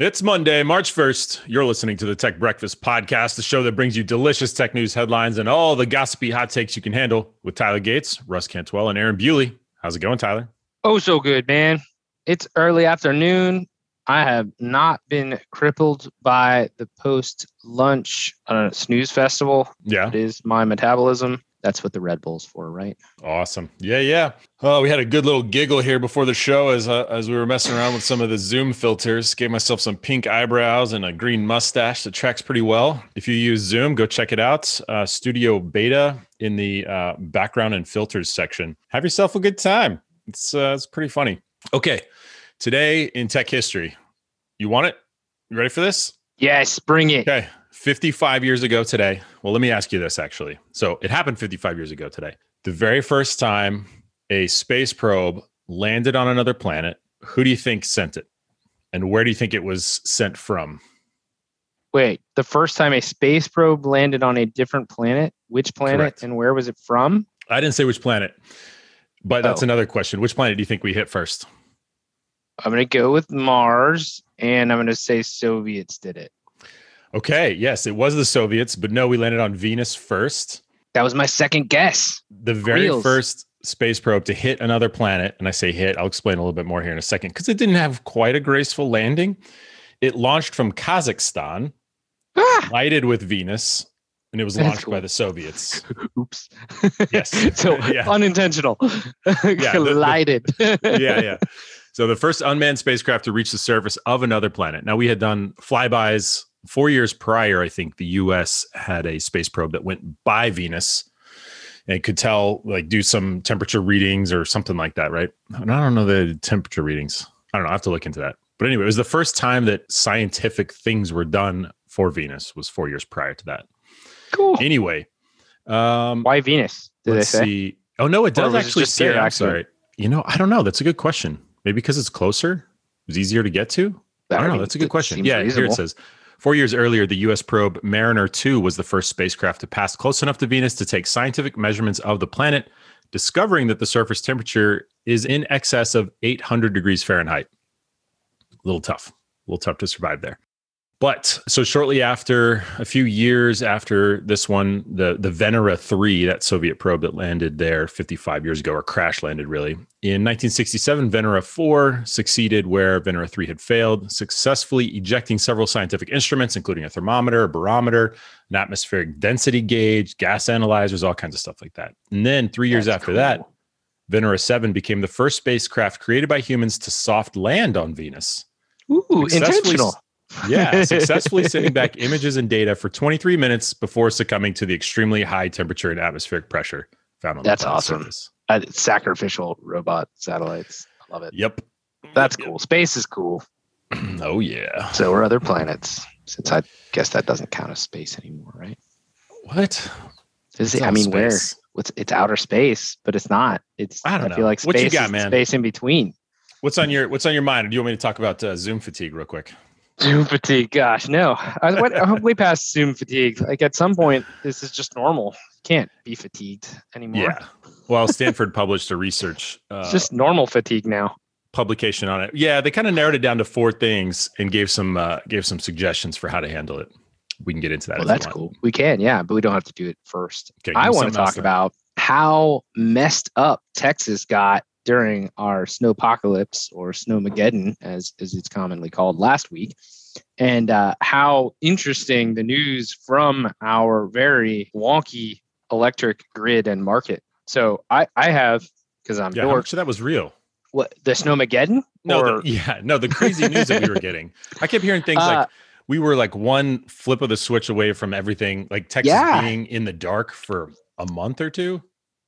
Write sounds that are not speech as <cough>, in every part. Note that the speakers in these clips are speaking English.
It's Monday, March 1st. You're listening to the Tech Breakfast Podcast, the show that brings you delicious tech news headlines and all the gossipy hot takes you can handle with Tyler Gates, Russ Cantwell, and Aaron Bewley. How's it going, Tyler? Oh, so good, man. It's early afternoon. I have not been crippled by the post lunch uh, snooze festival. Yeah. It is my metabolism. That's what the Red Bull's for, right? Awesome. Yeah, yeah. Oh, we had a good little giggle here before the show as uh, as we were messing around with some of the Zoom filters. Gave myself some pink eyebrows and a green mustache that tracks pretty well. If you use Zoom, go check it out. Uh, Studio Beta in the uh, background and filters section. Have yourself a good time. It's uh, it's pretty funny. Okay, today in tech history, you want it? You ready for this? Yes, bring it. Okay. 55 years ago today. Well, let me ask you this actually. So it happened 55 years ago today. The very first time a space probe landed on another planet, who do you think sent it? And where do you think it was sent from? Wait, the first time a space probe landed on a different planet, which planet Correct. and where was it from? I didn't say which planet, but that's Oh. another question. Which planet do you think we hit first? I'm going to go with Mars and I'm going to say Soviets did it. Okay, yes, it was the Soviets, but no, we landed on Venus first. That was my second guess. the very Wheels. first space probe to hit another planet, and I say hit, I'll explain a little bit more here in a second, because it didn't have quite a graceful landing. It launched from Kazakhstan, Ah, collided with Venus, and it was That's launched by the Soviets. <laughs> oops. Yes. <laughs> so <laughs> Yeah. unintentional. the- Collided. yeah, yeah. So the first unmanned spacecraft to reach the surface of another planet. Now we had done flybys four years prior. I think the U.S. had a space probe that went by Venus and could tell, like, do some temperature readings or something like that, right? And I don't know the temperature readings. I don't know. I have to look into that. But anyway, it was the first time that scientific things were done for Venus. Was four years prior to that. Cool. Anyway, um, Why Venus? Did let's see. Oh no, it does it actually say. I'm accident? sorry. You know, I don't know. That's a good question. Maybe because it's closer, it was easier to get to. I don't know. That's a good question. Yeah, here it says. Four years earlier, the U.S. probe Mariner 2 was the first spacecraft to pass close enough to Venus to take scientific measurements of the planet, discovering that the surface temperature is in excess of 800 degrees Fahrenheit. A little tough, a little tough to survive there. But so shortly after, a few years after this one, the the Venera three, that Soviet probe that landed there 55 years ago, or crash landed really in 1967, Venera four succeeded where Venera three had failed, successfully ejecting several scientific instruments, including a thermometer, a barometer, an atmospheric density gauge, gas analyzers, all kinds of stuff like that. And then three years That's after that. Venera 7 became the first spacecraft created by humans to soft land on Venus. Ooh, intentional. Yeah, successfully <laughs> sending back images and data for 23 minutes before succumbing to the extremely high temperature and atmospheric pressure found on That's awesome. surface. Uh, sacrificial robot satellites. I love it. Yep. That's Yep, cool. Space is cool. <clears throat> Oh yeah. So are other planets. Since I guess that doesn't count as space anymore, right? What? Is it, I mean, where? space. It's, it's outer space, but it's not. It's I don't feel know. like What you got, is man? space in between. What's on your What's on your mind? Do you want me to talk about uh, Zoom fatigue real quick? Zoom fatigue. Gosh, no. I went I'm way past Zoom fatigue. Like at some point, this is just normal. Can't be fatigued anymore. Yeah. Well, Stanford published a research uh, just normal fatigue now. publication on it. Yeah, they kind of narrowed it down to four things and gave some uh, gave some suggestions for how to handle it. We can get into that. Well, that's cool. We can, yeah, but we don't have to do it first. Okay, I want to talk about how messed up Texas got during our snowpocalypse or snowmageddon, as, as it's commonly called last week, and uh, how interesting the news from our very wonky electric grid and market. So I, I have, because I'm Yeah, Dork, much that was real? what the snowmageddon? No, Or- the, <laughs> yeah, no, the crazy news that we were getting. I kept hearing things Uh, like we were like one flip of the switch away from everything, like Texas Yeah. being in the dark for a month or two.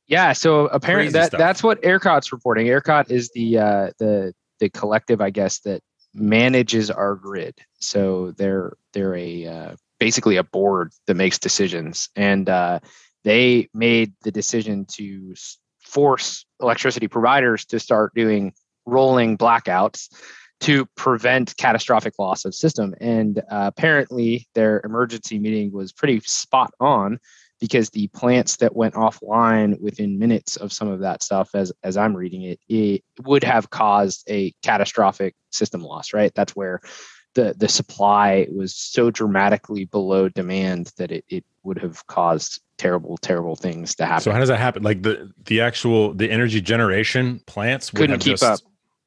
Yeah, so apparently Crazy that stuff. that's what ERCOT's reporting. ERCOT is the uh, the the collective, I guess, that manages our grid. So they're they're a uh, basically a board that makes decisions, and uh, they made the decision to force electricity providers to start doing rolling blackouts to prevent catastrophic loss of system. And uh, apparently, their emergency meeting was pretty spot on because the plants that went offline within minutes of some of that stuff, as as I'm reading it, it would have caused a catastrophic system loss. Right, that's where the the supply was so dramatically below demand that it, it would have caused terrible terrible things to happen So how does that happen? Like the the actual the energy generation plants would Couldn't have keep just, up.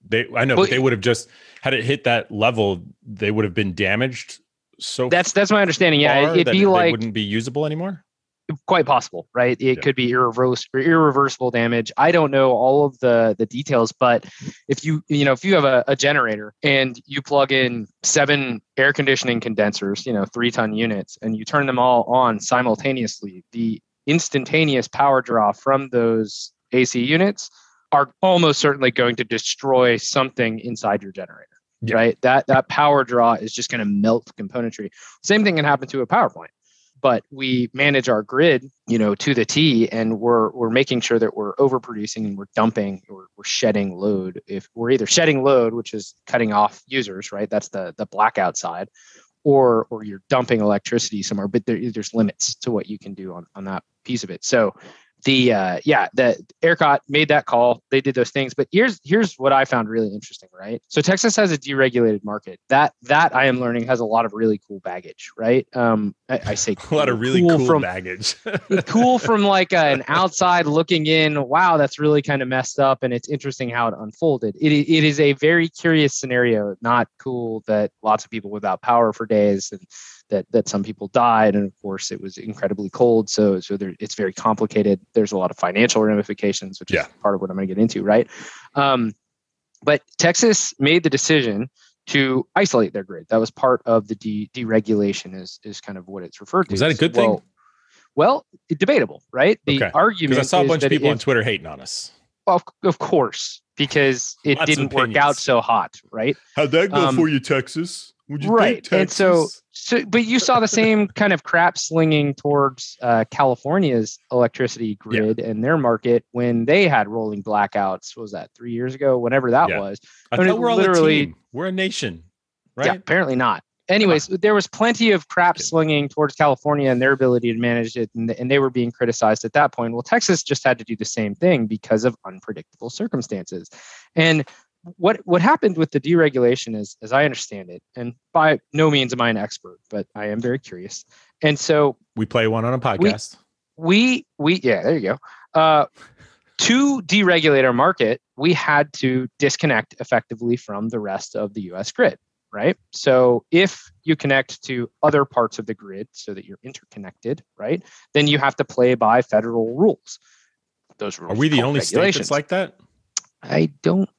They I know, Well, but they would have just had it hit that level. They would have been damaged. So that's that's my understanding yeah it'd be they like wouldn't be usable anymore. Quite possible right? It Yeah. could be irreversible irreversible damage. I don't know all of the the details but if you you know if you have a, a generator and you plug in seven air conditioning condensers you know three ton units and you turn them all on simultaneously the instantaneous power draw from those ac units are almost certainly going to destroy something inside your generator Yeah. right? That that power draw is just going to melt componentry. Same thing can happen to a power plant but we manage our grid you know to the t and we're we're making sure that we're overproducing and we're dumping or we're shedding load. If we're either shedding load which is cutting off users right? That's the the blackout side or or you're dumping electricity somewhere but there, there's limits to what you can do on on that piece of it. So the uh yeah the ERCOT made that call. They did those things. But here's here's what i found really interesting right? So texas has a deregulated market. That that i am learning has a lot of really cool baggage right? Um i, I say <laughs> A lot of really cool cool, from baggage. <laughs> cool from like an <laughs> outside looking in. Wow that's really kind of messed up and it's interesting how it unfolded. It, it is a very curious scenario not cool that lots of people without power for days and that that some people died and of course it was incredibly cold so so there, it's very complicated there's a lot of financial ramifications which Yeah. is part of what i'm going to get into right um, but texas made the decision to isolate their grid that was part of the de- deregulation is is kind of what it's referred to Is that a good thing? well, well debatable right the Okay. argument Because I saw a bunch of people on Twitter hating on us. of, of course because it Lots didn't work out so hot right How'd that go Um, for you, Texas? Would right and so so but you saw the same <laughs> kind of crap slinging towards uh, california's electricity Yeah. grid and their market when they had rolling blackouts what was that three years ago whenever that Yeah. was I I mean, we're all literally- a team. We're a nation, right? yeah apparently not anyways there was plenty of crap slinging towards california and their ability to manage it and, and they were being criticized at that point well texas just had to do the same thing because of unpredictable circumstances and what what happened with the deregulation is as i understand it and by no means am i an expert but i am very curious. And so We play one on a podcast. we we yeah there you go. Uh to deregulate our market we had to disconnect effectively from the rest of the us grid right? So if you connect to other parts of the grid so that you're interconnected right then you have to play by federal rules. Those rules Are we the only state that's like that? i don't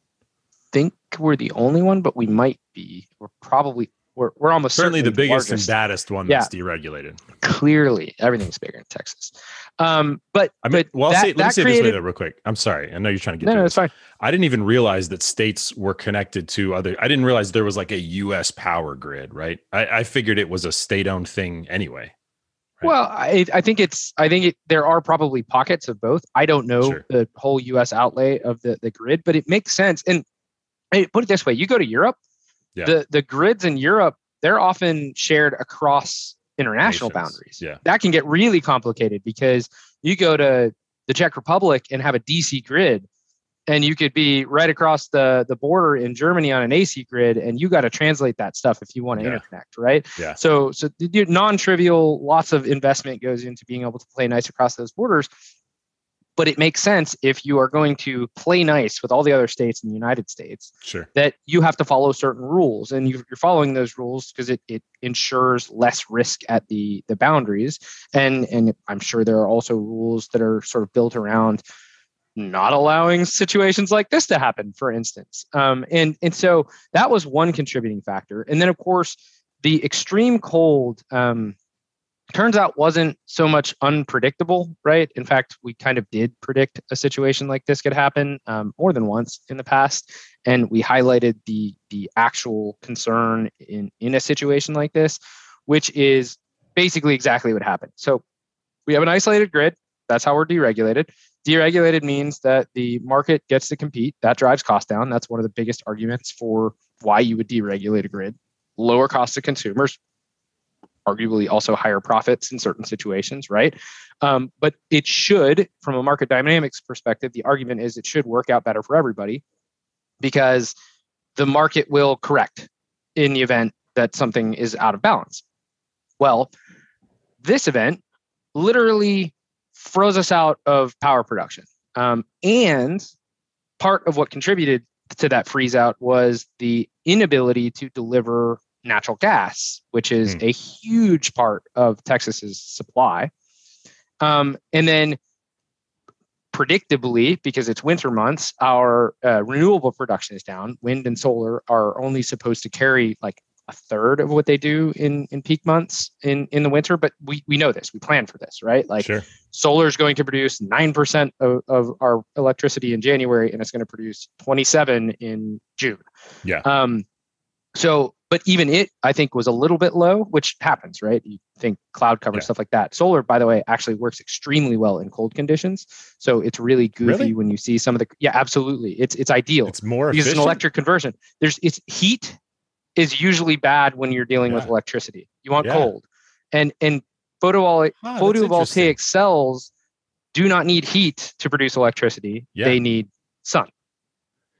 think we're the only one but we might be we're probably we're, we're almost Certainly, the biggest largest. and baddest one Yeah. that's deregulated. clearly everything's bigger in texas um but I mean, but well, that- say, let me say it this way created- though, real quick. I'm sorry. I know you're trying to get no no it's fine I didn't even realize that states were connected to other. I didn't realize there was like a U.S. power grid, right? I, I figured it was a state-owned thing anyway. Right. Well, I, I think it's I think it, there are probably pockets of both. I don't know Sure. the whole U.S. outlay of the, the grid, but it makes sense. And hey, put it this way: you go to Europe, Yeah. the the grids in Europe they're often shared across international Nations. boundaries. Yeah. that can get really complicated because you go to the Czech Republic and have a DC grid, and you could be right across the the border in Germany on an AC grid, and you got to translate that stuff if you want to Yeah. interconnect, right? Yeah. So so non-trivial, lots of investment goes into being able to play nice across those borders. But it makes sense if you are going to play nice with all the other states in the United States Sure. that you have to follow certain rules and you- you're following those rules because it, it ensures less risk at the the boundaries and and i'm sure there are also rules that are sort of built around not allowing situations like this to happen for instance um, and and so that was one contributing factor and then of course the extreme cold um, turns out wasn't so much unpredictable right? In fact we kind of did predict a situation like this could happen um, more than once in the past. And we highlighted the the actual concern in in a situation like this which is basically exactly what happened. So we have an isolated grid. That's how we're deregulated. Deregulated means that the market gets to compete. That drives cost down. That's one of the biggest arguments for why you would deregulate a grid. Lower cost to consumers arguably also higher profits in certain situations right um, but it should from a market dynamics perspective the argument is it should work out better for everybody because the market will correct in the event that something is out of balance. Well, this event literally froze us out of power production. Um, and part of what contributed to that freeze out was the inability to deliver natural gas, which is mm. a huge part of Texas's supply. Um, and then predictably, because it's winter months, our uh, renewable production is down. Wind and solar are only supposed to carry like a third of what they do in in peak months in in the winter. But we we know this. We plan for this, right? Like sure. solar is going to produce nine percent of, of our electricity in January, and it's going to produce twenty seven in June. Yeah. Um. So but even it i think was a little bit low which happens right? You think cloud cover yeah. stuff like that. Solar by the way actually works extremely well in cold conditions. So it's really goofy really? when you see some of the yeah absolutely. It's it's ideal it's more because it's an electric conversion. There's it's heat is usually bad when you're dealing yeah. with electricity. You want yeah. cold. And and photovoltaic huh, photovoltaic cells do not need heat to produce electricity. They need sun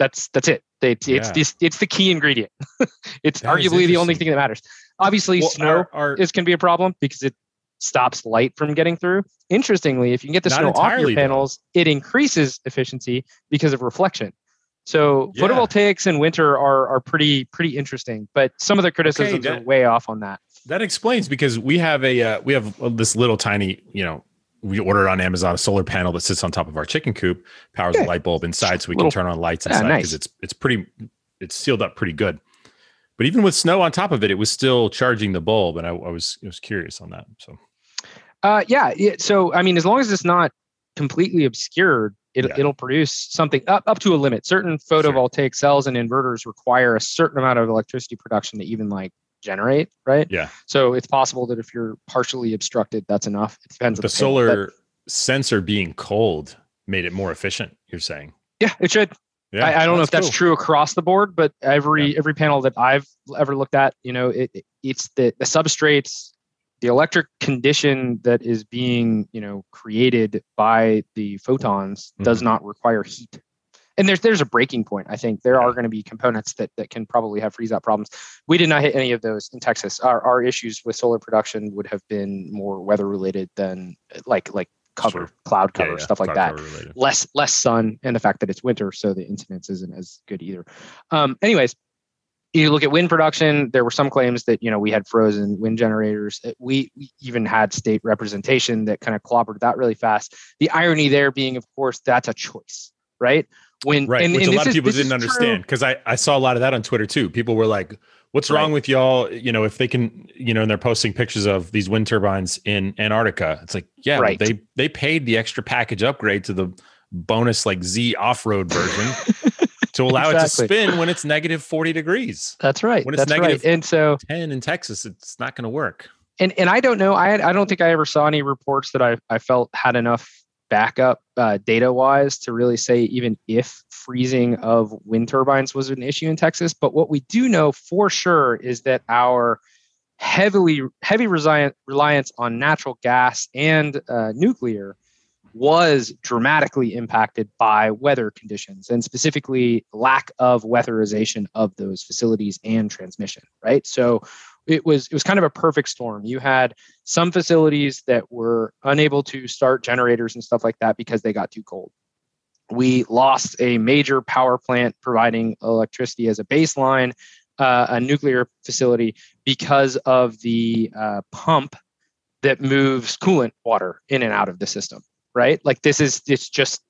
that's that's it it's yeah. it's, it's the key ingredient. <laughs> it's that arguably the only thing that matters. Obviously, well, snow our, our, is can be a problem because it stops light from getting through. Interestingly, if you can get the snow off your panels, though. it increases efficiency because of reflection. So yeah. photovoltaics in winter are are pretty pretty interesting, but some of the criticisms okay, that, are way off on that. That explains because we have a uh, we have this little tiny you know we ordered on Amazon a solar panel that sits on top of our chicken coop, powers a light bulb inside, so we can turn on lights inside because nice. it's it's pretty it's sealed up pretty good. But even with snow on top of it, it was still charging the bulb, and I, I was I was curious on that. So, uh, yeah, yeah, so I mean, as long as it's not completely obscured, it, yeah. it'll produce something up up to a limit. Certain photovoltaic sure. cells and inverters require a certain amount of electricity production to even like generate, right? Yeah. So it's possible that if you're partially obstructed, that's enough. It depends. The, the solar sensor being cold made it more efficient. You're saying? Yeah, it should. Yeah, I, I don't know if that's cool. true across the board, but every yeah. every panel that I've ever looked at, you know, it, it's the, the substrates, the electric condition that is being, you know, created by the photons mm-hmm. does not require heat and there's there's a breaking point. I think there are going to be components that that can probably have freeze out problems. We did not hit any of those in Texas. Our our issues with solar production would have been more weather related than like like cover, sure. cloud cover, yeah, yeah. stuff like cloud that. Less less sun and the fact that it's winter, so the incidence isn't as good either. Um, anyways, you look at wind production. There were some claims that you know we had frozen wind generators. We, we even had state representation that kind of clobbered that really fast. The irony there being, of course, that's a choice, right? When right and, which and a lot of people didn't understand because I, I saw a lot of that on twitter too people were like what's right. wrong with y'all you know if they can you know and they're posting pictures of these wind turbines in antarctica it's like yeah right. they they paid the extra package upgrade to the bonus like z off-road version <laughs> to allow exactly. it to spin when it's negative 40 degrees that's right when it's that's negative right. and so 10 in texas it's not going to work and and i don't know i i don't think i ever saw any reports that i i felt had enough backup uh, data wise to really say even if freezing of wind turbines was an issue in Texas. But what we do know for sure is that our heavily heavy reliance on natural gas and uh, nuclear was dramatically impacted by weather conditions and specifically lack of weatherization of those facilities and transmission right so it was it was kind of a perfect storm. You had some facilities that were unable to start generators and stuff like that because they got too cold. We lost a major power plant providing electricity as a baseline, uh, a nuclear facility because of the uh, pump that moves coolant water in and out of the system. Right, like this is it's just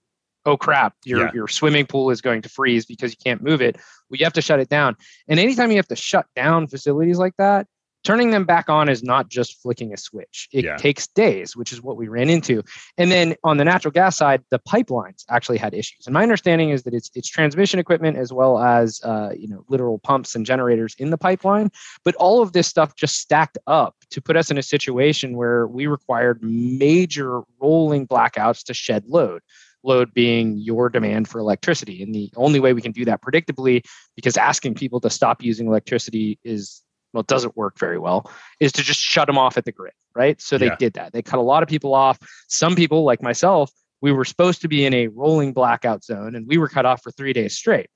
oh crap, your yeah. your swimming pool is going to freeze because you can't move it. Well, you have to shut it down. And anytime you have to shut down facilities like that, turning them back on is not just flicking a switch. It yeah. takes days, which is what we ran into. And then on the natural gas side, the pipelines actually had issues. And my understanding is that it's it's transmission equipment as well as uh, you know literal pumps and generators in the pipeline. But all of this stuff just stacked up to put us in a situation where we required major rolling blackouts to shed load load being your demand for electricity. And the only way we can do that predictably, because asking people to stop using electricity is well, it doesn't work very well, is to just shut them off at the grid, right? So they yeah. did that. They cut a lot of people off. Some people, like myself, we were supposed to be in a rolling blackout zone and we were cut off for three days straight.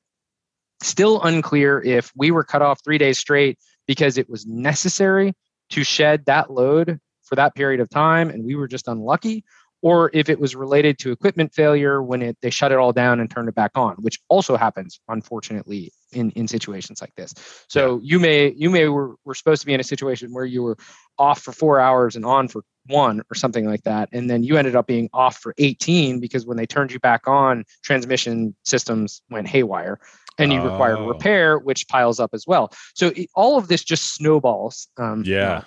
Still unclear if we were cut off three days straight because it was necessary to shed that load for that period of time and we were just unlucky, or if it was related to equipment failure when it, they shut it all down and turned it back on, which also happens, unfortunately, in, in situations like this. So you may you may were, were supposed to be in a situation where you were off for four hours and on for one or something like that, and then you ended up being off for 18 because when they turned you back on, transmission systems went haywire and you oh. required repair, which piles up as well. So all of this just snowballs. Um, yeah.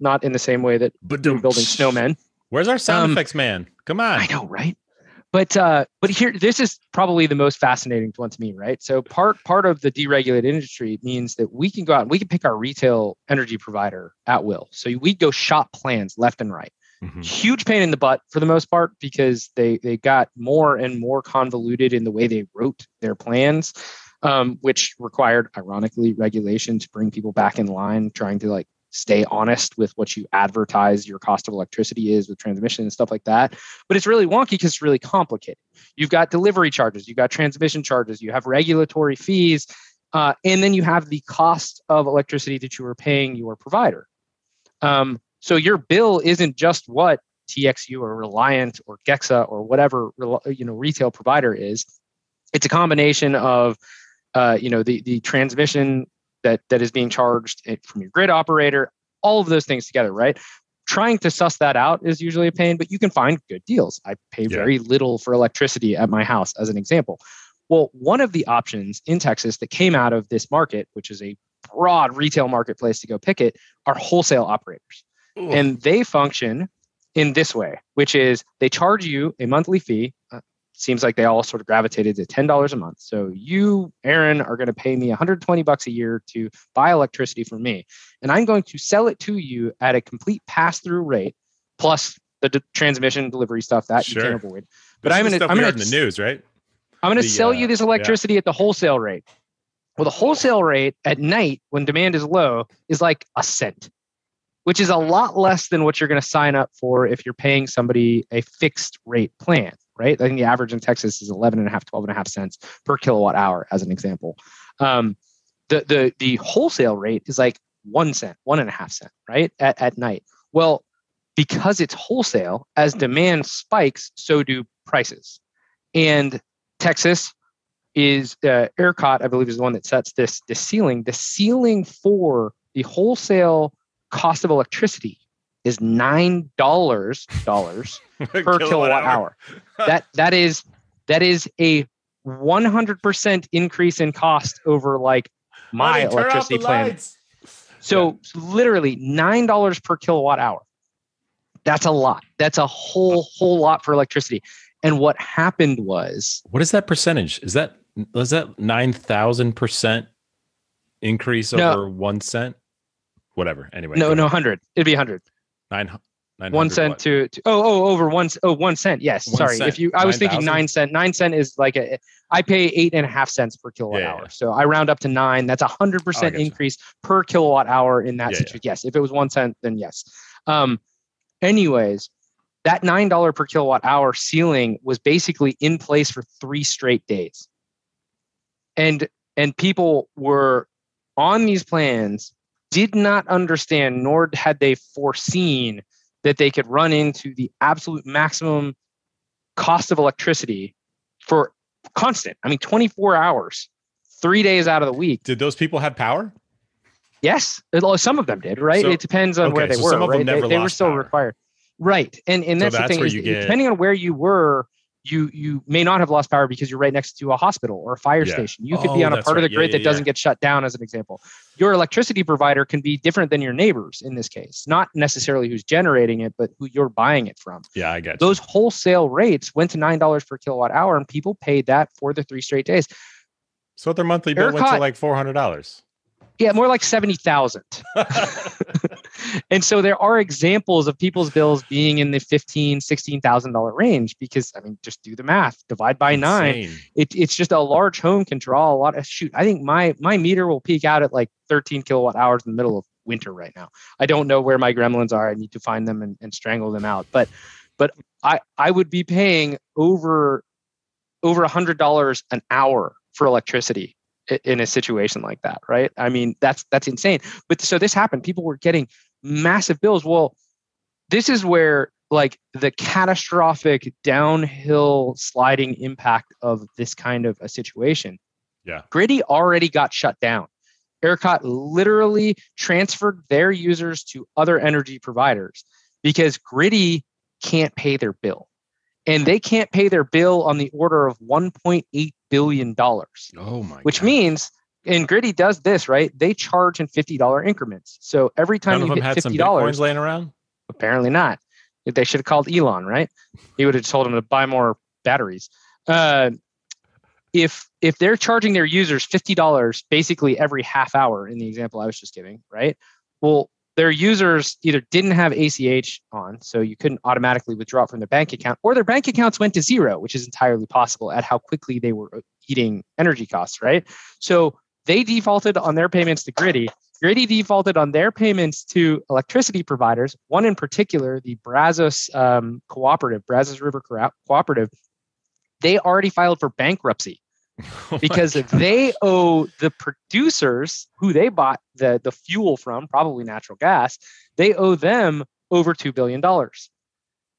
not in the same way that but building snowmen. Where's our sound um, effects man? Come on. I know, right? But uh, but here, this is probably the most fascinating one to me, right? So part part of the deregulated industry means that we can go out and we can pick our retail energy provider at will. So we go shop plans left and right. Mm-hmm. Huge pain in the butt for the most part because they they got more and more convoluted in the way they wrote their plans, um, which required, ironically, regulation to bring people back in line, trying to like stay honest with what you advertise your cost of electricity is with transmission and stuff like that. But it's really wonky because it's really complicated. You've got delivery charges, you've got transmission charges, you have regulatory fees, uh, and then you have the cost of electricity that you are paying your provider. Um, so your bill isn't just what TXU or Reliant or Gexa or whatever you know retail provider is. It's a combination of uh, you know the the transmission that that is being charged from your grid operator, all of those things together, right? Trying to suss that out is usually a pain, but you can find good deals. I pay yeah. very little for electricity at my house, as an example. Well, one of the options in Texas that came out of this market, which is a broad retail marketplace to go pick it, are wholesale operators. Ooh. And they function in this way, which is they charge you a monthly fee. Uh, seems like they all sort of gravitated to $10 a month. So you, Aaron, are going to pay me 120 bucks a year to buy electricity from me. And I'm going to sell it to you at a complete pass-through rate plus the transmission delivery stuff that sure. you can avoid. But I'm going to I'm going to in the news, right? I'm going to sell uh, you this electricity yeah. at the wholesale rate. Well, the wholesale rate at night when demand is low is like a cent, which is a lot less than what you're going to sign up for if you're paying somebody a fixed rate plan right? I think the average in Texas is 11 and a half, 12 and a half cents per kilowatt hour, as an example. Um, the, the, the wholesale rate is like one cent, one and a half cent, right? At, at night. Well, because it's wholesale, as demand spikes, so do prices. And Texas is uh, ERCOT, I believe, is the one that sets this, this ceiling. The ceiling for the wholesale cost of electricity is nine dollars dollars <laughs> per kilowatt, kilowatt hour. hour. <laughs> that that is that is a 100% increase in cost over like my Honey, electricity plan. Lights. So yeah. literally nine dollars per kilowatt hour. That's a lot. That's a whole whole lot for electricity. And what happened was what is that percentage? Is that was that nine thousand percent increase no, over one cent? Whatever. Anyway. No, no, hundred. It'd be hundred. Nine. One cent to, to, oh oh over one oh one cent yes one sorry cent. if you I was 9, thinking 000? nine cent nine cent is like a I pay eight and a half cents per kilowatt yeah, hour yeah. so I round up to nine that's a hundred percent oh, increase per kilowatt hour in that yeah, situation yes if it was one cent then yes um anyways that nine dollar per kilowatt hour ceiling was basically in place for three straight days and and people were on these plans did not understand, nor had they foreseen that they could run into the absolute maximum cost of electricity for constant. I mean, 24 hours, three days out of the week. Did those people have power? Yes, some of them did. Right. So, it depends on okay, where they so were. right? they, they were still power. required. Right. And and that's, so that's the thing. Is, get... Depending on where you were, you you may not have lost power because you're right next to a hospital or a fire yeah. station. You could oh, be on a part right. of the grid yeah, yeah, that doesn't get shut down, as an example. Your electricity provider can be different than your neighbors in this case, not necessarily who's generating it, but who you're buying it from. Yeah, I get those wholesale rates went to nine dollars per kilowatt hour, and people paid that for the three straight days. So their monthly bill ERCOT, went to like four hundred dollars. Yeah, more like 70,000. <laughs> <laughs> and so there are examples of people's bills being in the $15,000, $16,000 range because, I mean, just do the math, divide by Insane. nine. It, it's just a large home can draw a lot of, shoot, I think my, my meter will peak out at like 13 kilowatt hours in the middle of winter right now. I don't know where my gremlins are. I need to find them and, and strangle them out. But, but I, I would be paying over, over a hundred dollars an hour for electricity in a situation like that, right? I mean, that's that's insane. But so this happened. People were getting massive bills. Well, this is where like the catastrophic downhill sliding impact of this kind of a situation. Yeah. Griddy already got shut down. ERCOT literally transferred their users to other energy providers because Griddy can't pay their bill. And they can't pay their bill on the order of $1.8 billion. Oh my Which gosh. means, and Griddy does this, right? They charge in $50 increments. So every time None of you them hit had $50, laying around. apparently not. They should have called Elon, right? He would have told him to buy more batteries. Uh, if if they're charging their users fifty dollars basically every half hour in the example I was just giving, right? Well, their users either didn't have ACH on, so you couldn't automatically withdraw it from their bank account, or their bank accounts went to zero, which is entirely possible at how quickly they were eating energy costs, right? So they defaulted on their payments to Griddy. Griddy defaulted on their payments to electricity providers, one in particular, the Brazos um, Cooperative, Brazos River Co- Cooperative. They already filed for bankruptcy <laughs> Oh because they owe the producers who they bought the, the fuel from, probably natural gas, they owe them over $2 billion.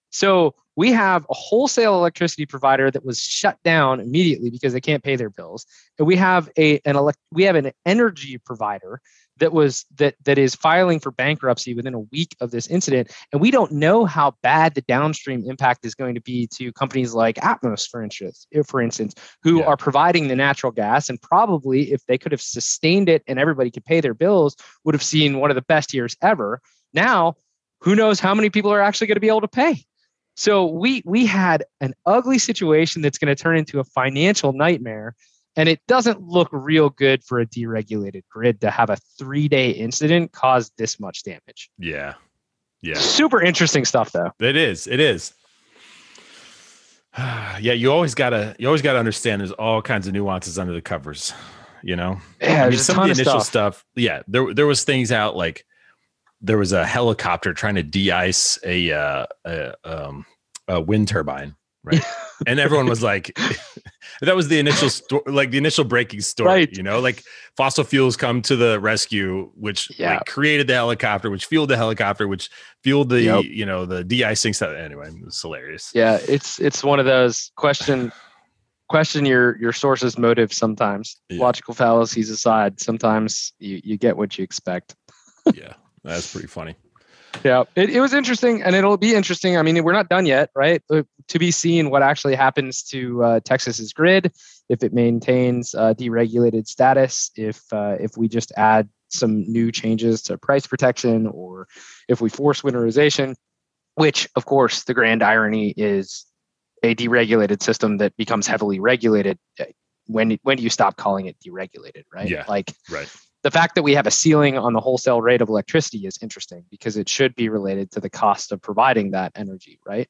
So we have a wholesale electricity provider that was shut down immediately because they can't pay their bills. And we have a an elect, we have an energy provider that was that that is filing for bankruptcy within a week of this incident. And we don't know how bad the downstream impact is going to be to companies like Atmos for instance for instance who Yeah. are providing the natural gas. And probably if they could have sustained it and everybody could pay their bills would have seen one of the best years ever. Now who knows how many people are actually going to be able to pay? So we we had an ugly situation that's going to turn into a financial nightmare and it doesn't look real good for a deregulated grid to have a 3-day incident cause this much damage. Yeah. Yeah. Super interesting stuff though. It is. It is. <sighs> yeah, you always gotta you always gotta understand there's all kinds of nuances under the covers, you know? Yeah, I mean, there's some of the of initial stuff. stuff. yeah, there there was things out like there was a helicopter trying to de-ice a uh, a, um, a wind turbine, right? <laughs> and everyone was like, <laughs> that was the initial sto- like the initial breaking story, Right. you know, like fossil fuels come to the rescue, which Yeah. like created the helicopter, which fueled the helicopter, which fueled the Yep. you know the de-icing stuff. Anyway, it was hilarious. Yeah, it's it's one of those question question your your sources motive sometimes. Yeah. Logical fallacies aside, sometimes you you get what you expect. yeah, that's pretty funny. Yeah, it, it was interesting, and it'll be interesting. I mean, we're not done yet, right? Uh, To be seen what actually happens to uh, Texas's grid if it maintains uh, deregulated status, if uh, if we just add some new changes to price protection, or if we force winterization. Which, of course, the grand irony is a deregulated system that becomes heavily regulated. uh, When when do you stop calling it deregulated, right? Yeah. Like Right. The fact that we have a ceiling on the wholesale rate of electricity is interesting because it should be related to the cost of providing that energy, right?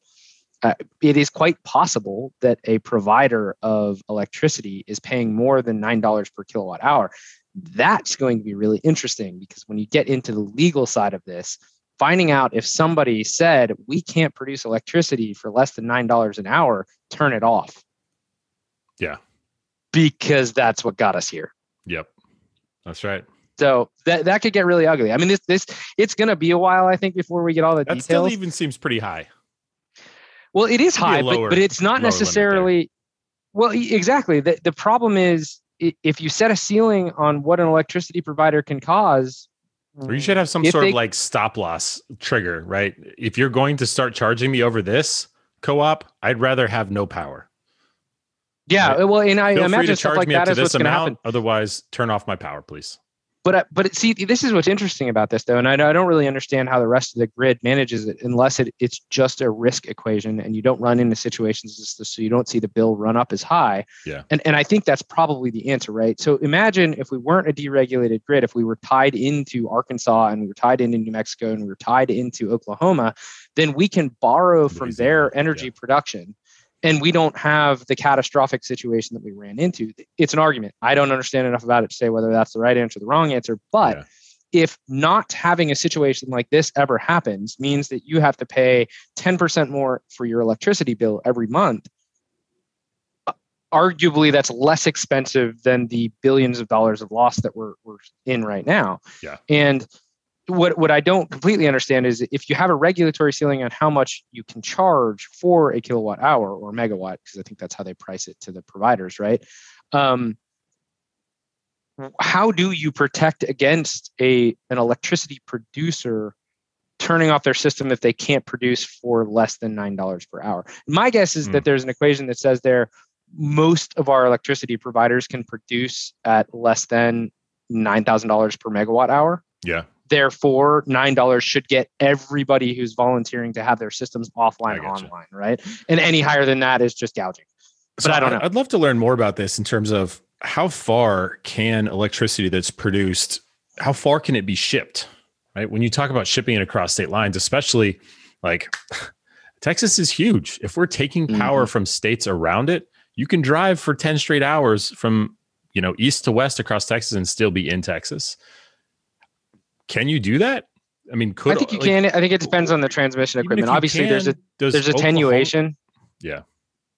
Uh, it is quite possible that a provider of electricity is paying more than $9 per kilowatt hour. That's going to be really interesting because when you get into the legal side of this, finding out if somebody said we can't produce electricity for less than $9 an hour, turn it off. Yeah. Because that's what got us here. Yep. That's right. So that that could get really ugly. I mean, this this it's going to be a while, I think, before we get all the That still details. even seems pretty high. well, it is could be a high, but lower- but it's not lower limit there. necessarily. Well, exactly. The the problem is if you set a ceiling on what an electricity provider can cause. Or you should have some sort they- of like stop loss trigger, right? If you're going to start charging me over this co-op, I'd rather have no power. Yeah, right? well, and I Feel imagine to stuff charge like to is what's this going to happen. amount. Otherwise, turn off my power, please. But uh, but see, this is what's interesting about this, though, and I, I don't really understand how the rest of the grid manages it unless it, it's just a risk equation, and you don't run into situations so you don't see the bill run up as high. Yeah. And and I think that's probably the answer, right? So imagine if we weren't a deregulated grid, if we were tied into Arkansas and we were tied into New Mexico and we were tied into Oklahoma, then we can borrow from their energy yeah. production and we don't have the catastrophic situation that we ran into. It's an argument. I don't understand enough about it to say whether that's the right answer or the wrong answer. But Yeah. if not having a situation like this ever happens means that you have to pay 10% more for your electricity bill every month, arguably that's less expensive than the billions of dollars of loss that we're, we're in right now. Yeah. And what what I don't completely understand is if you have a regulatory ceiling on how much you can charge for a kilowatt hour or megawatt, because I think that's how they price it to the providers, right? Um, how do you protect against a an electricity producer turning off their system if they can't produce for less than nine dollars per hour? My guess is mm. that there's an equation that says there most of our electricity providers can produce at less than nine thousand dollars per megawatt hour. Yeah. Therefore, nine dollars should get everybody who's volunteering to have their systems offline online, right? And any higher than that is just gouging. But so I don't know. I'd love to learn more about this in terms of how far can electricity that's produced, how far can it be shipped? Right. When you talk about shipping it across state lines, especially like <sighs> Texas is huge. If we're taking power mm-hmm. from states around it, you can drive for 10 straight hours from, you know, east to west across Texas and still be in Texas. Can you do that? I mean, could I think you like, can. I think it depends on the transmission equipment. Obviously, can, there's a there's attenuation. Yeah.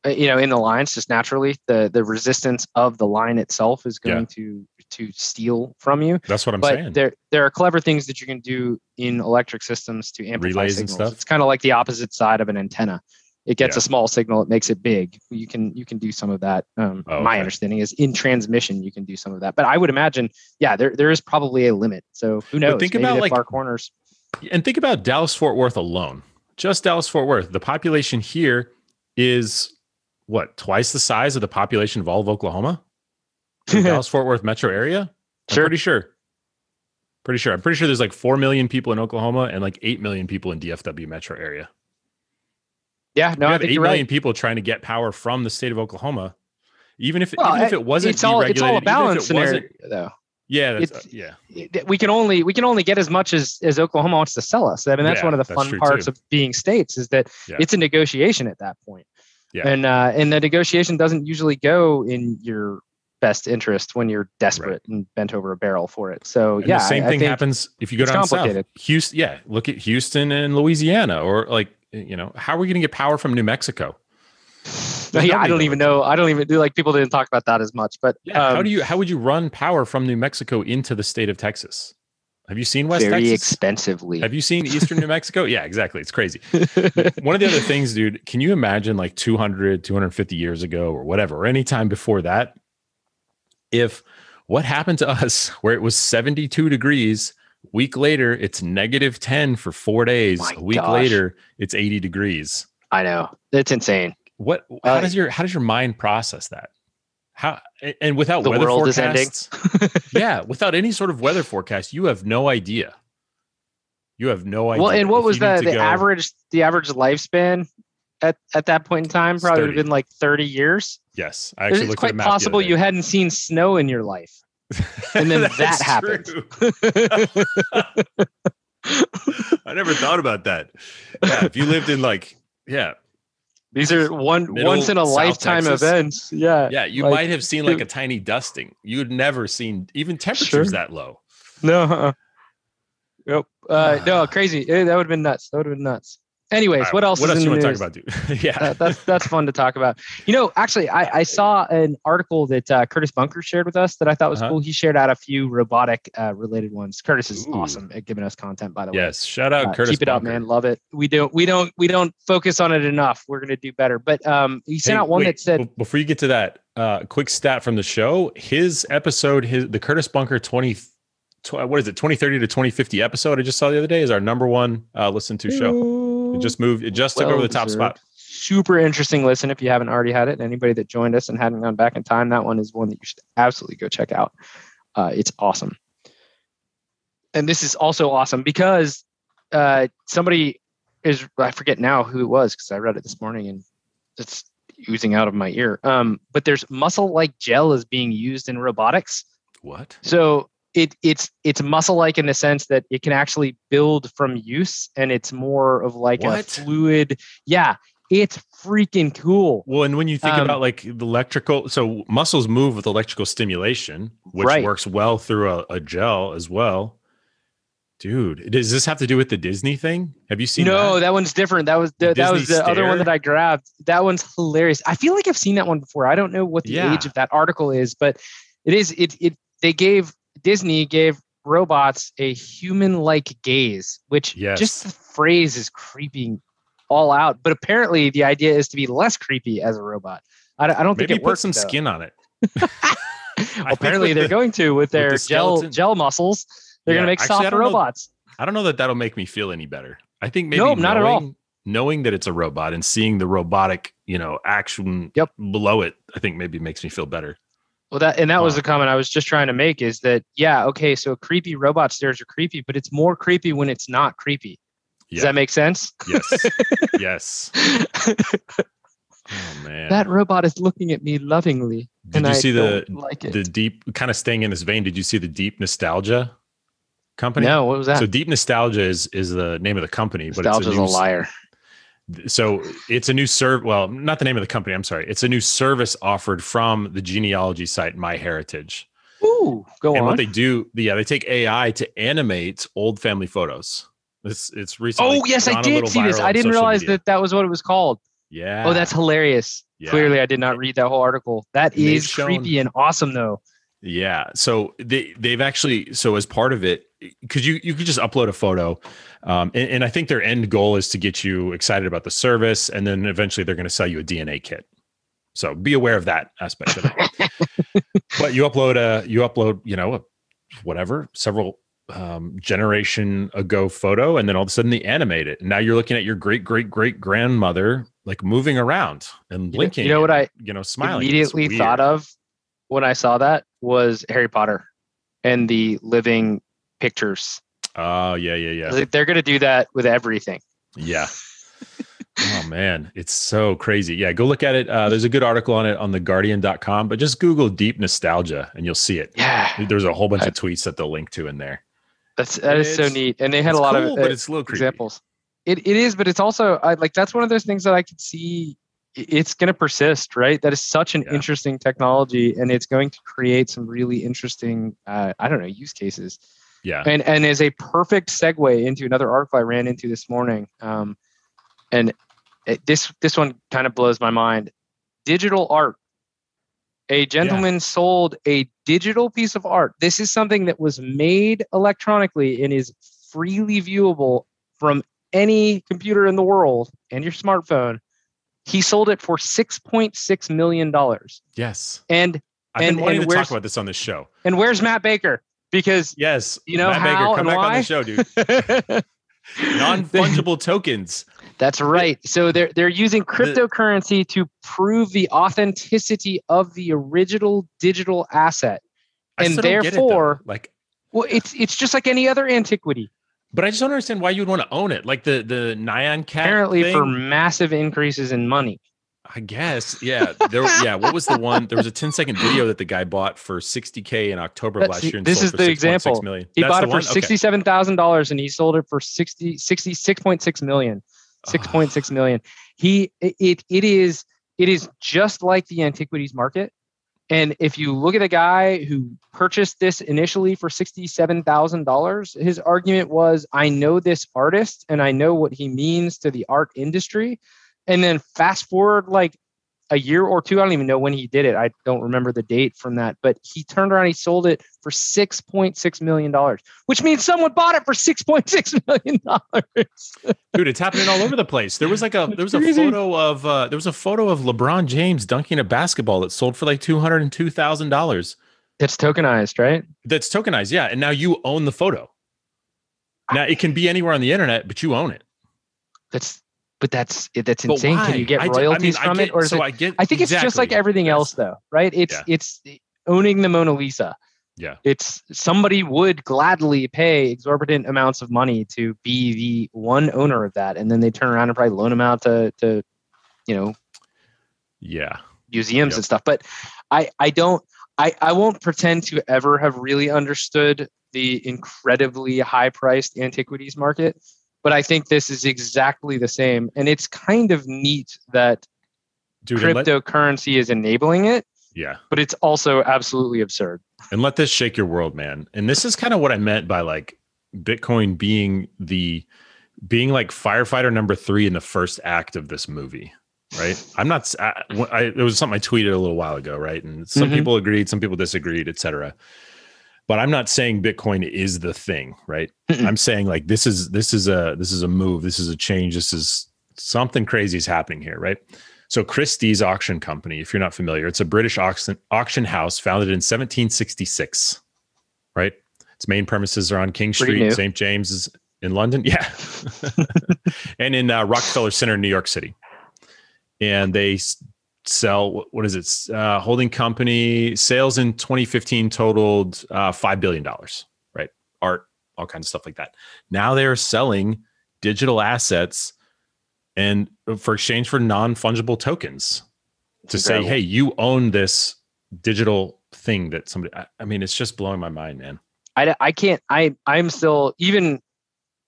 Uh, you know, in the lines, just naturally, the the resistance of the line itself is going yeah. to to steal from you. That's what I'm but saying. There there are clever things that you can do in electric systems to amplify Relays signals. And stuff. It's kind of like the opposite side of an antenna it gets yeah. a small signal it makes it big. You can you can do some of that um, oh, okay. my understanding is in transmission you can do some of that. But i would imagine yeah there, there is probably a limit. So who knows? but think Maybe about like our corners. And think about dallas fort worth alone. Just dallas fort worth the population here is what twice the size of the population of all of oklahoma? <laughs> Dallas fort worth metro area? I'm sure. pretty sure. Pretty sure. I'm pretty sure there's like 4 million people in oklahoma and like 8 million people in dfw metro area yeah, no, have eight million right. people trying to get power from the state of Oklahoma. Even if well, even if it wasn't it's all, it's all a balance scenario, though. Yeah, that's, uh, yeah. We can only we can only get as much as as Oklahoma wants to sell us. I mean, that's yeah, one of the fun parts too. of being states is that yeah. it's a negotiation at that point. Yeah. And uh, and the negotiation doesn't usually go in your best interest when you're desperate right. and bent over a barrel for it. So and yeah, the same I, thing I happens if you go down south. Houston, yeah, look at Houston and Louisiana, or like you know, how are we going to get power from New Mexico? <laughs> yeah, I don't even know. I don't even do like people didn't talk about that as much. But yeah, um, how do you how would you run power from New Mexico into the state of Texas? Have you seen West very Texas? expensively. Have you seen Eastern New Mexico? Yeah, exactly. It's crazy. <laughs> One of the other things, dude, can you imagine like 200, 250 years ago or whatever, or any time before that, if what happened to us <laughs> where it was 72 degrees Week later, it's negative 10 for four days. My a week gosh. later, it's 80 degrees. I know. It's insane. What how uh, does your how does your mind process that? How and without weather forecasts, yeah, without any sort of weather forecast, you have no idea. You have no idea. Well, and what was the the go, average the average lifespan at, at that point in time? Probably would have been like 30 years. Yes. I actually it's quite possible you hadn't seen snow in your life and then <laughs> that happened. <laughs> I never thought about that. Yeah, if you lived in like, yeah, these are one Middle, once in a South lifetime Texas. events. Yeah, yeah, you like, might have seen like a tiny dusting. You'd never seen even temperatures sure. that low. No, uh-uh. Yep. Uh, <sighs> no, crazy. That would have been nuts. That would have been nuts. Anyways, right, what else? What else you want to talk about, dude? <laughs> yeah, that, that's that's fun to talk about. You know, actually, I, I saw an article that uh, Curtis Bunker shared with us that I thought was uh-huh. cool. He shared out a few robotic uh, related ones. Curtis is Ooh. awesome at giving us content, by the way. Yes, shout out uh, Curtis. Keep it Bunker. up, man. Love it. We don't we don't we don't focus on it enough. We're gonna do better. But um, he sent hey, out one wait, that said before you get to that, uh, quick stat from the show. His episode, his the Curtis Bunker twenty what is it 2030 to 2050 episode i just saw the other day is our number one uh listen to show it just moved it just well took over the top spot. super interesting listen if you haven't already had it anybody that joined us and hadn't gone back in time that one is one that you should absolutely go check out. Uh, it's awesome. And this is also awesome because uh, somebody is i forget now who it was because i read it this morning and it's oozing out of my ear. Um, but there's muscle like gel is being used in robotics. What? So it it's it's muscle like in the sense that it can actually build from use and it's more of like what? a fluid yeah it's freaking cool well and when you think um, about like the electrical so muscles move with electrical stimulation which right. works well through a, a, gel as well Dude, does this have to do with the Disney thing? Have you seen no, that? that one's different. That was the, that was Disney the other one that I grabbed. That one's hilarious. I feel like I've seen that one before. I don't know what the Yeah. age of that article is, but it is it it they gave Disney gave robots a human-like gaze, which Yes. just the phrase is creeping all out. But apparently the idea is to be less creepy as a robot. I, don't- I don't Maybe think it put works. some though. skin on it. <laughs> apparently they're the- going to with their the gel gel muscles. They're Yeah, going to make soft don't know- robots. I don't know that that'll make me feel any better. I think maybe No, not at all. knowing- Knowing that it's a robot and seeing the robotic, you know, action Yep. below it, I think maybe makes me feel better. Well, that and that was the comment I was just trying to make is that yeah, okay, so creepy robot stairs are creepy, but it's more creepy when it's not creepy. Does that make sense? Yes. <laughs> yes. <laughs> Oh man. that robot is looking at me lovingly. did and you I see the like it. the deep kind of staying in this vein? Did you see the Deep Nostalgia company? no, what was that? So Deep Nostalgia is is the name of the company, but Nostalgia's it's a, a, new, liar. So it's a new serve. Well, not the name of the company. I'm sorry. It's a new service offered from the genealogy site MyHeritage. Ooh, go and on. what they do, yeah, they take AI to animate old family photos. It's it's recently. oh yes, I did see this. I didn't realize media. that that was what it was called. Yeah. Oh, that's hilarious. Yeah. Clearly, I did not read that whole article. That they've is shown- creepy and awesome, though. Yeah. So they they've actually so as part of it, because you you could just upload a photo, um, and, and I think their end goal is to get you excited about the service, and then eventually they're going to sell you a DNA kit. So be aware of that aspect of it. <laughs> but you upload a you upload you know a, whatever several um, generation ago photo, and then all of a sudden they animate it, and now you're looking at your great great great grandmother like moving around and You know- blinking. you know what and, I you know smiling. Immediately thought of when I saw that was Harry Potter and the living pictures. Oh yeah yeah yeah. Like, They're going to do that with everything. Yeah. <laughs> oh man, it's so crazy. Yeah, go look at it. Uh, there's a good article on it on theguardian.com, but just Google deep nostalgia and you'll see it. Yeah, There's a whole bunch of tweets that they'll link to in there. that's that is so neat. And they had a lot cool, of uh, but it's a little creepy. examples. It it is, but it's also I, like that's one of those things that I could see. It's going to persist, right? That is such an Yeah. interesting technology, and it's going to create some really interesting, uh, I don't know, use cases. Yeah. and and is a perfect segue into another article I ran into this morning. Um, and it, this this one kind of blows my mind. Digital art. A gentleman sold a digital piece of art. This is something that was made electronically and is freely viewable from any computer in the world and your smartphone. He sold it for six point six million dollars. Yes. And I've And- been wanting to talk about this on this show. and where's Matt Baker? Because Yes. You know Matt how Baker, come and back on why? the show, dude. <laughs> Non-fungible tokens. That's right. So they're they're using cryptocurrency to prove the authenticity of the original digital asset. And still it, therefore- like Well, it's it's just like any other antiquity. but I just don't understand why you'd want to own it. Like the the Nyan cat. Apparently, thing, for massive increases in money. I guess. Yeah. There yeah, what was the one? There was a 10 second video that the guy bought for 60k in October of last year and this is the 6.6 example. million. He That's bought it for sixty-seven thousand dollars, and he sold it for 60, 66.6 million. Six point six million. He it, it is it is just like the antiquities market. And if you look at the guy who purchased this initially for sixty-seven thousand dollars, his argument was, "I know this artist and I know what he means to the art industry." And then fast forward like a year or two, I don't even know when he did it. I don't remember the date from that, but he turned around, he sold it for six point six million dollars, which means someone bought it for six point six <laughs> million dollars. Dude, it's happening all over the place. There was like a there was a photo of uh there was a photo of LeBron James dunking a basketball that sold for like two hundred and two thousand dollars. It's tokenized, right? That's tokenized, yeah. And now you own the photo. Now it can be anywhere on the internet, but you own it. That's but that's eh, that's insane. Can you get ju- I royalties mean, from get- it, or is so it? I get. I think it's just like everything else, though, right? It's Yeah. it's owning the Mona Lisa. Yeah. It's somebody would gladly pay exorbitant amounts of money to be the one owner of that, and then they turn around and probably loan them out to to, you know, Yeah. museums Yep. and stuff. But I I don't I I won't pretend to ever have really understood the incredibly high priced antiquities market. But I think this is exactly the same, and it's kind of neat that Dude, and let, cryptocurrency is enabling it, yeah. but it's also absolutely absurd. And let this shake your world, man. And this is kind of what I meant by like Bitcoin being the being like firefighter number three in the first act of this movie. Right. I'm not. I, I, it was something I tweeted a little while ago. Right. And some Mhm. people agreed, some people disagreed, etc. But I'm not saying Bitcoin is the thing. Right. I'm saying like this is this is a this is a move. This is a change. This is something crazy is happening here. Right. So Christie's Auction Company, if you're not familiar, it's a British auction auction house founded in 1766. Right. Its main premises are on King Pretty Street. St. James's in London. <laughs> Yeah. <laughs> and in uh, Rockefeller Center, New York City. And they sell, what- is it? Uh, holding company sales in 2015 totaled uh, $5 billion, right? Art, all kinds of stuff like that. Now they are selling digital assets and uh, for exchange for non fungible tokens to say, hey, you own this digital thing that somebody, I, I mean, it's just blowing my mind, man. I, I can't I I'm still even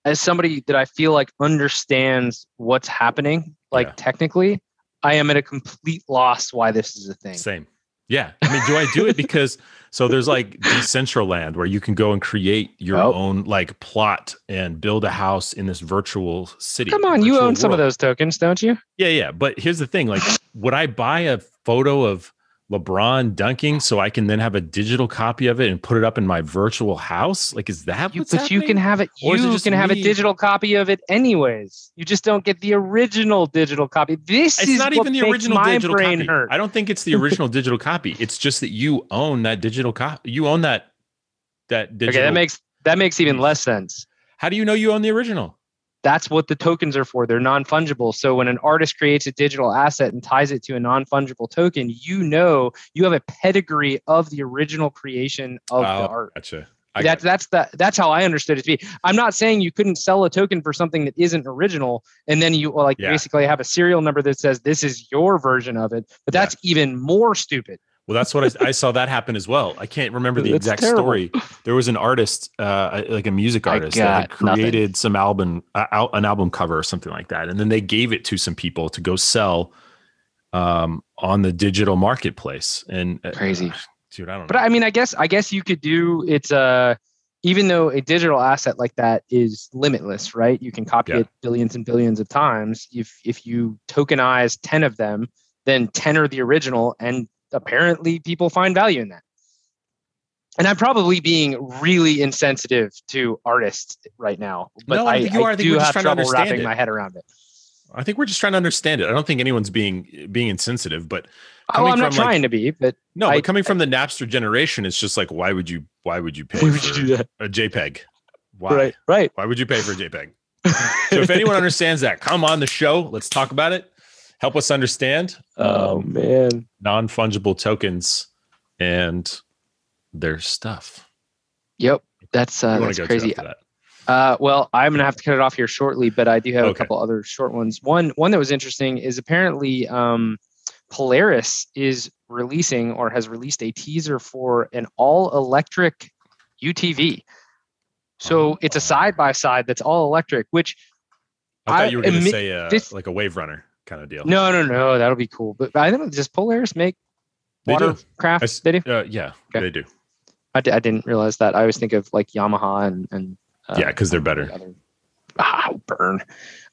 as somebody that I feel like understands what's happening like Yeah. technically I am at a complete loss why this is a thing. Same. Yeah. I mean, do I do it <laughs> because so there's like Decentraland where you can go and create your Oh. own like plot and build a house in this virtual city. Come on, you own some of those tokens, don't you? Yeah, yeah. But here's the thing: like, would I buy a photo of LeBron dunking so I can then have a digital copy of it and put it up in my virtual house? Like, is that You, what's but you can have it. Or is it You just can have a digital copy of it anyways. You just don't get the original digital copy. This It's is not even the original digital copy. hurt. I don't think it's the <laughs> original digital copy. It's just that you own that digital copy. You own that that digital. Okay, that makes that makes even less sense. How do you know you own the original? That's what the tokens are for. They're non fungible. So when an artist creates a digital asset and ties it to a non fungible token, you know you have a pedigree of the original creation of the Oh, art. Gotcha. I That's that's the that's how I understood it to be. I'm not saying you couldn't sell a token for something that isn't original, and then you like Yeah. basically have a serial number that says this is your version of it. But Yeah. that's even more stupid. Well, that's what I, I saw that happen as well. I can't remember the That's exact terrible. story. There was an artist, uh, like a music artist, that had got nothing. created some album, uh, an album cover or something like that, and then they gave it to some people to go sell um, on the digital marketplace. And uh, Crazy. dude. I don't But know. I mean, I guess I guess you could do it's uh even though a digital asset like that is limitless, right? You can copy Yeah. it billions and billions of times. If if you tokenize 10 of them, then 10 are the original and apparently people find value in that. And I'm probably being really insensitive to artists right now, but No, I I, think you are. I do we're just have trying to trouble understand wrapping it. my head around it. I think we're just trying to understand it. I don't think anyone's being being insensitive, but Oh, I'm not like- trying to be, but no, I- but coming from the Napster generation, it's just like, why would you? Why would you pay why would for you do that? a JPEG? Why? Right, right. Why would you pay for a JPEG? <laughs> So if anyone understands that, come on the show. Let's talk about it. Help us understand oh um, man. non fungible tokens and their stuff. Yep. That's uh, that's crazy. that? Uh, well, I'm gonna have to cut it off here shortly, but I do have a couple other short ones. One one that was interesting is apparently um, Polaris is releasing or has released a teaser for an all electric UTV. So it's a Oh. side by side that's all electric. Which I thought I you were going to say uh, this- like a wave runner kind of deal. no, no, no, that'll be cool. But I don't. know. Does Polaris make They do. watercraft? I s- They do. Uh, yeah, Okay. they do. I, didn't realize that. I always think of like Yamaha and and uh, yeah, because they're better. the other ah, burn.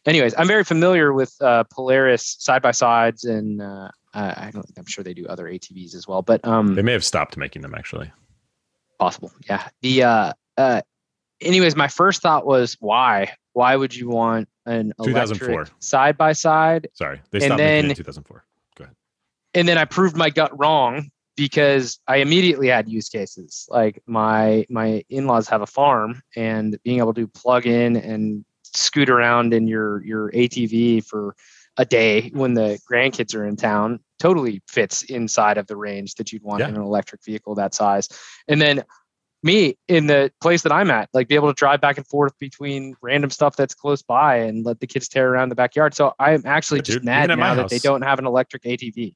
Anyways, I'm very familiar with uh, Polaris side by sides, and uh, I I don't. I'm sure they do other ATVs as well, but um, They may have stopped making them actually. possible. Yeah. The uh, uh, anyways, my first thought was why? Why would you want an 2004. side by side? Sorry, they And stopped making it then- in 2004. And then I proved my gut wrong because I immediately had use cases. Like my my in-laws have a farm, and being able to plug in and scoot around in your your ATV for a day when the grandkids are in town totally fits inside of the range that you'd want Yeah. in an electric vehicle that size. And then me in the place that I'm at, like be able to drive back and forth between random stuff that's close by and let the kids tear around the backyard. So I'm actually Yeah, just dude, mad even at my now that they don't have an electric ATV.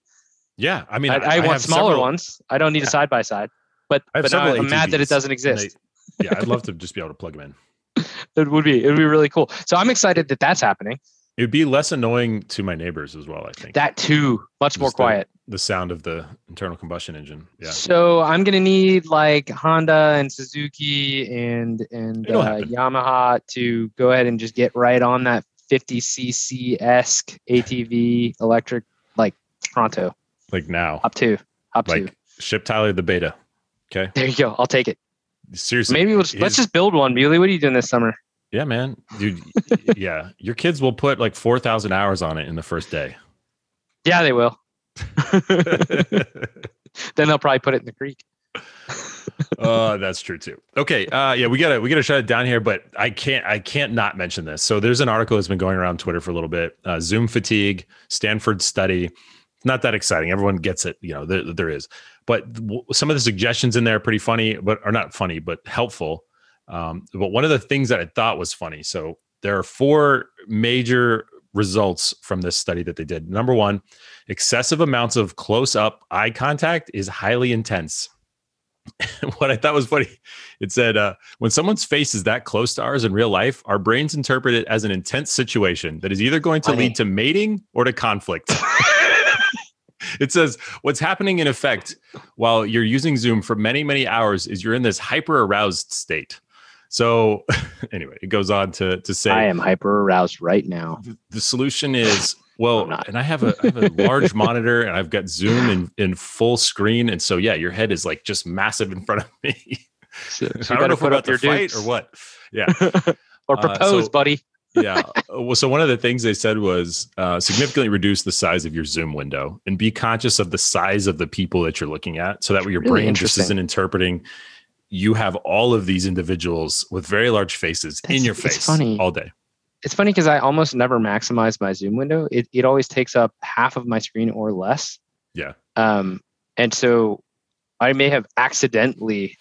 Yeah, I mean, I, I, want have smaller several- ones. I don't need a side by side. But but I'm mad that it doesn't exist. they- yeah, I'd love to just be able to plug them in. <laughs> It would be it would be really cool. So I'm excited that that's happening. It would be less annoying to my neighbors as well. I think That too, much more Just the- quiet. the sound of the internal combustion engine. Yeah, So I'm gonna need like Honda and Suzuki and and uh. Yamaha to go ahead and just get right on that 50cc esque ATV electric like pronto. like now, Up to two. like ship Tyler the beta. Okay, There you go. I'll take it. seriously. Maybe we'll just, let's just build one. Muley, what are you doing this summer? Yeah, man, dude. yeah, your kids will put like four thousand hours on it in the first day. Yeah, they will. <laughs> then they'll probably put it in the creek. uh that's true too okay uh yeah we gotta we gotta shut it down here but i can't i can't not mention this so there's an article that's been going around twitter for a little bit uh, zoom fatigue stanford study not that exciting everyone gets it you know there, there is but w- some of the suggestions in there are pretty funny but are not funny but helpful um but one of the things that i thought was funny so there are four major results from this study that they did number one excessive amounts of close up eye contact is highly intense <laughs> what I thought was funny, it said, uh, when someone's face is that close to ours in real life, our brains interpret it as an intense situation that is either going to Funny. lead to mating or to conflict. <laughs> it says, what's happening in effect while you're using Zoom for many, many hours is you're in this hyper aroused state. So, <laughs> anyway, it goes on to, to say, I am hyper aroused right now. the- the solution is <laughs> well and i have a I have a large <laughs> monitor and i've got zoom in, in full screen. And so yeah your head is like just massive in front of me. So, i don't know if we're about to fight or what. Yeah. Or Uh, propose, so- buddy. yeah. Well so one of the things they said was uh, significantly reduce the size of your zoom window and be conscious of the size of the people that you're looking at so that way your Really brain just isn't interpreting you have all of these individuals with very large faces in your it's face funny. all day It's funny because I almost never maximize my Zoom window. It it always takes up half of my screen or less. Yeah. Um, and so I may have accidentally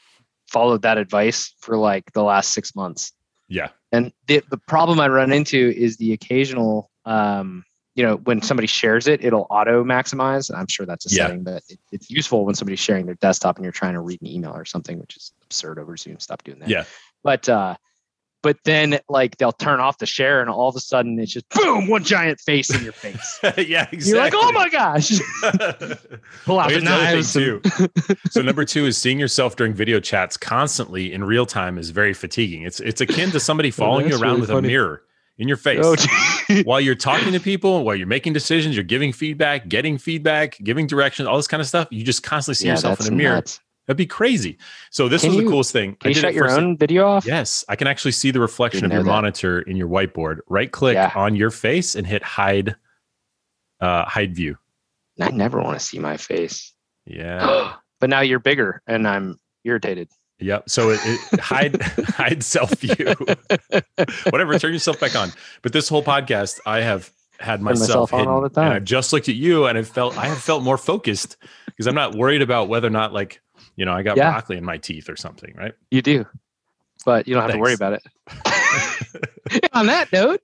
followed that advice for like the last six months. yeah And the the problem I run into is the occasional um, you know, when somebody shares it, it'll auto maximize. I'm sure that's a Yeah. setting, but it, it's useful when somebody's sharing their desktop and you're trying to read an email or something, which is absurd over Zoom. Stop doing that. Yeah. But uh but then like they'll turn off the share and all of a sudden it's just boom, one giant face in your face. <laughs> yeah exactly You're like, oh my gosh. <laughs> Pull out Here's the the knives. thing too. so number two is seeing yourself during video chats constantly in real time is very fatiguing. It's it's akin to somebody <laughs> following you around really with funny. a mirror in your face. Oh, while you're talking to people, while you're making decisions, you're giving feedback, getting feedback, giving directions, all this kind of stuff. You just constantly see yeah, yourself in a mirror. nuts. That'd be crazy. So this Can was the coolest thing. Can you shut your own video off? Yes, I can actually see the reflection of your that. monitor in your whiteboard. Right click Yeah. on your face and hit hide uh hide view. I never want to see my face. Yeah. <gasps> but now you're bigger and I'm irritated. Yep. So it, it hide <laughs> hide self view. <laughs> Whatever. Turn yourself back on. But this whole podcast, I have had myself, myself hidden, all the time. and I've just looked at you, and I felt I have felt more focused because I'm not worried about whether or not like you know I got Yeah. broccoli in my teeth or something, right? You do, but you don't have to worry about it. <laughs> <laughs> On that note,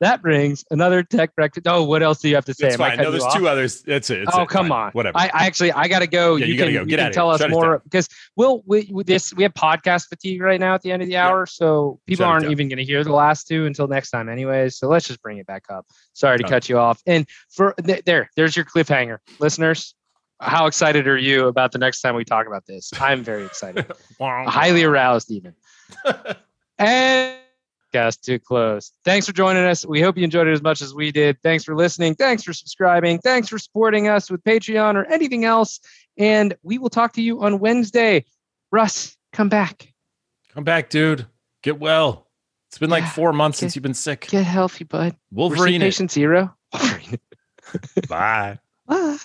that brings another tech breakfast. Oh, what else do you have to say? It's Am I fine. No, there's two others. That's it. That's oh, it. come Fine. on. Whatever. I, I actually I gotta go. Yeah, you, you gotta can, go. you Get can outta tell here. us more because we'll we with this we have podcast fatigue right now at the end of the hour, so people Shut aren't even going to hear the last two until next time, anyways. So let's just bring it back up. Sorry to cut you off. And for th- there, there's your cliffhanger, listeners. How excited are you about the next time we talk about this? I'm very excited, <laughs> highly aroused even. <laughs> And cast to close. Thanks for joining us. We hope you enjoyed it as much as we did. Thanks for listening. Thanks for subscribing. Thanks for supporting us with Patreon or anything else. And we will talk to you on Wednesday. Russ, come back. Come back, dude. Get well. It's been like four months get- since you've been sick. Get healthy, bud. Wolverine. patient zero. <laughs> Wolverine. Bye. Bye.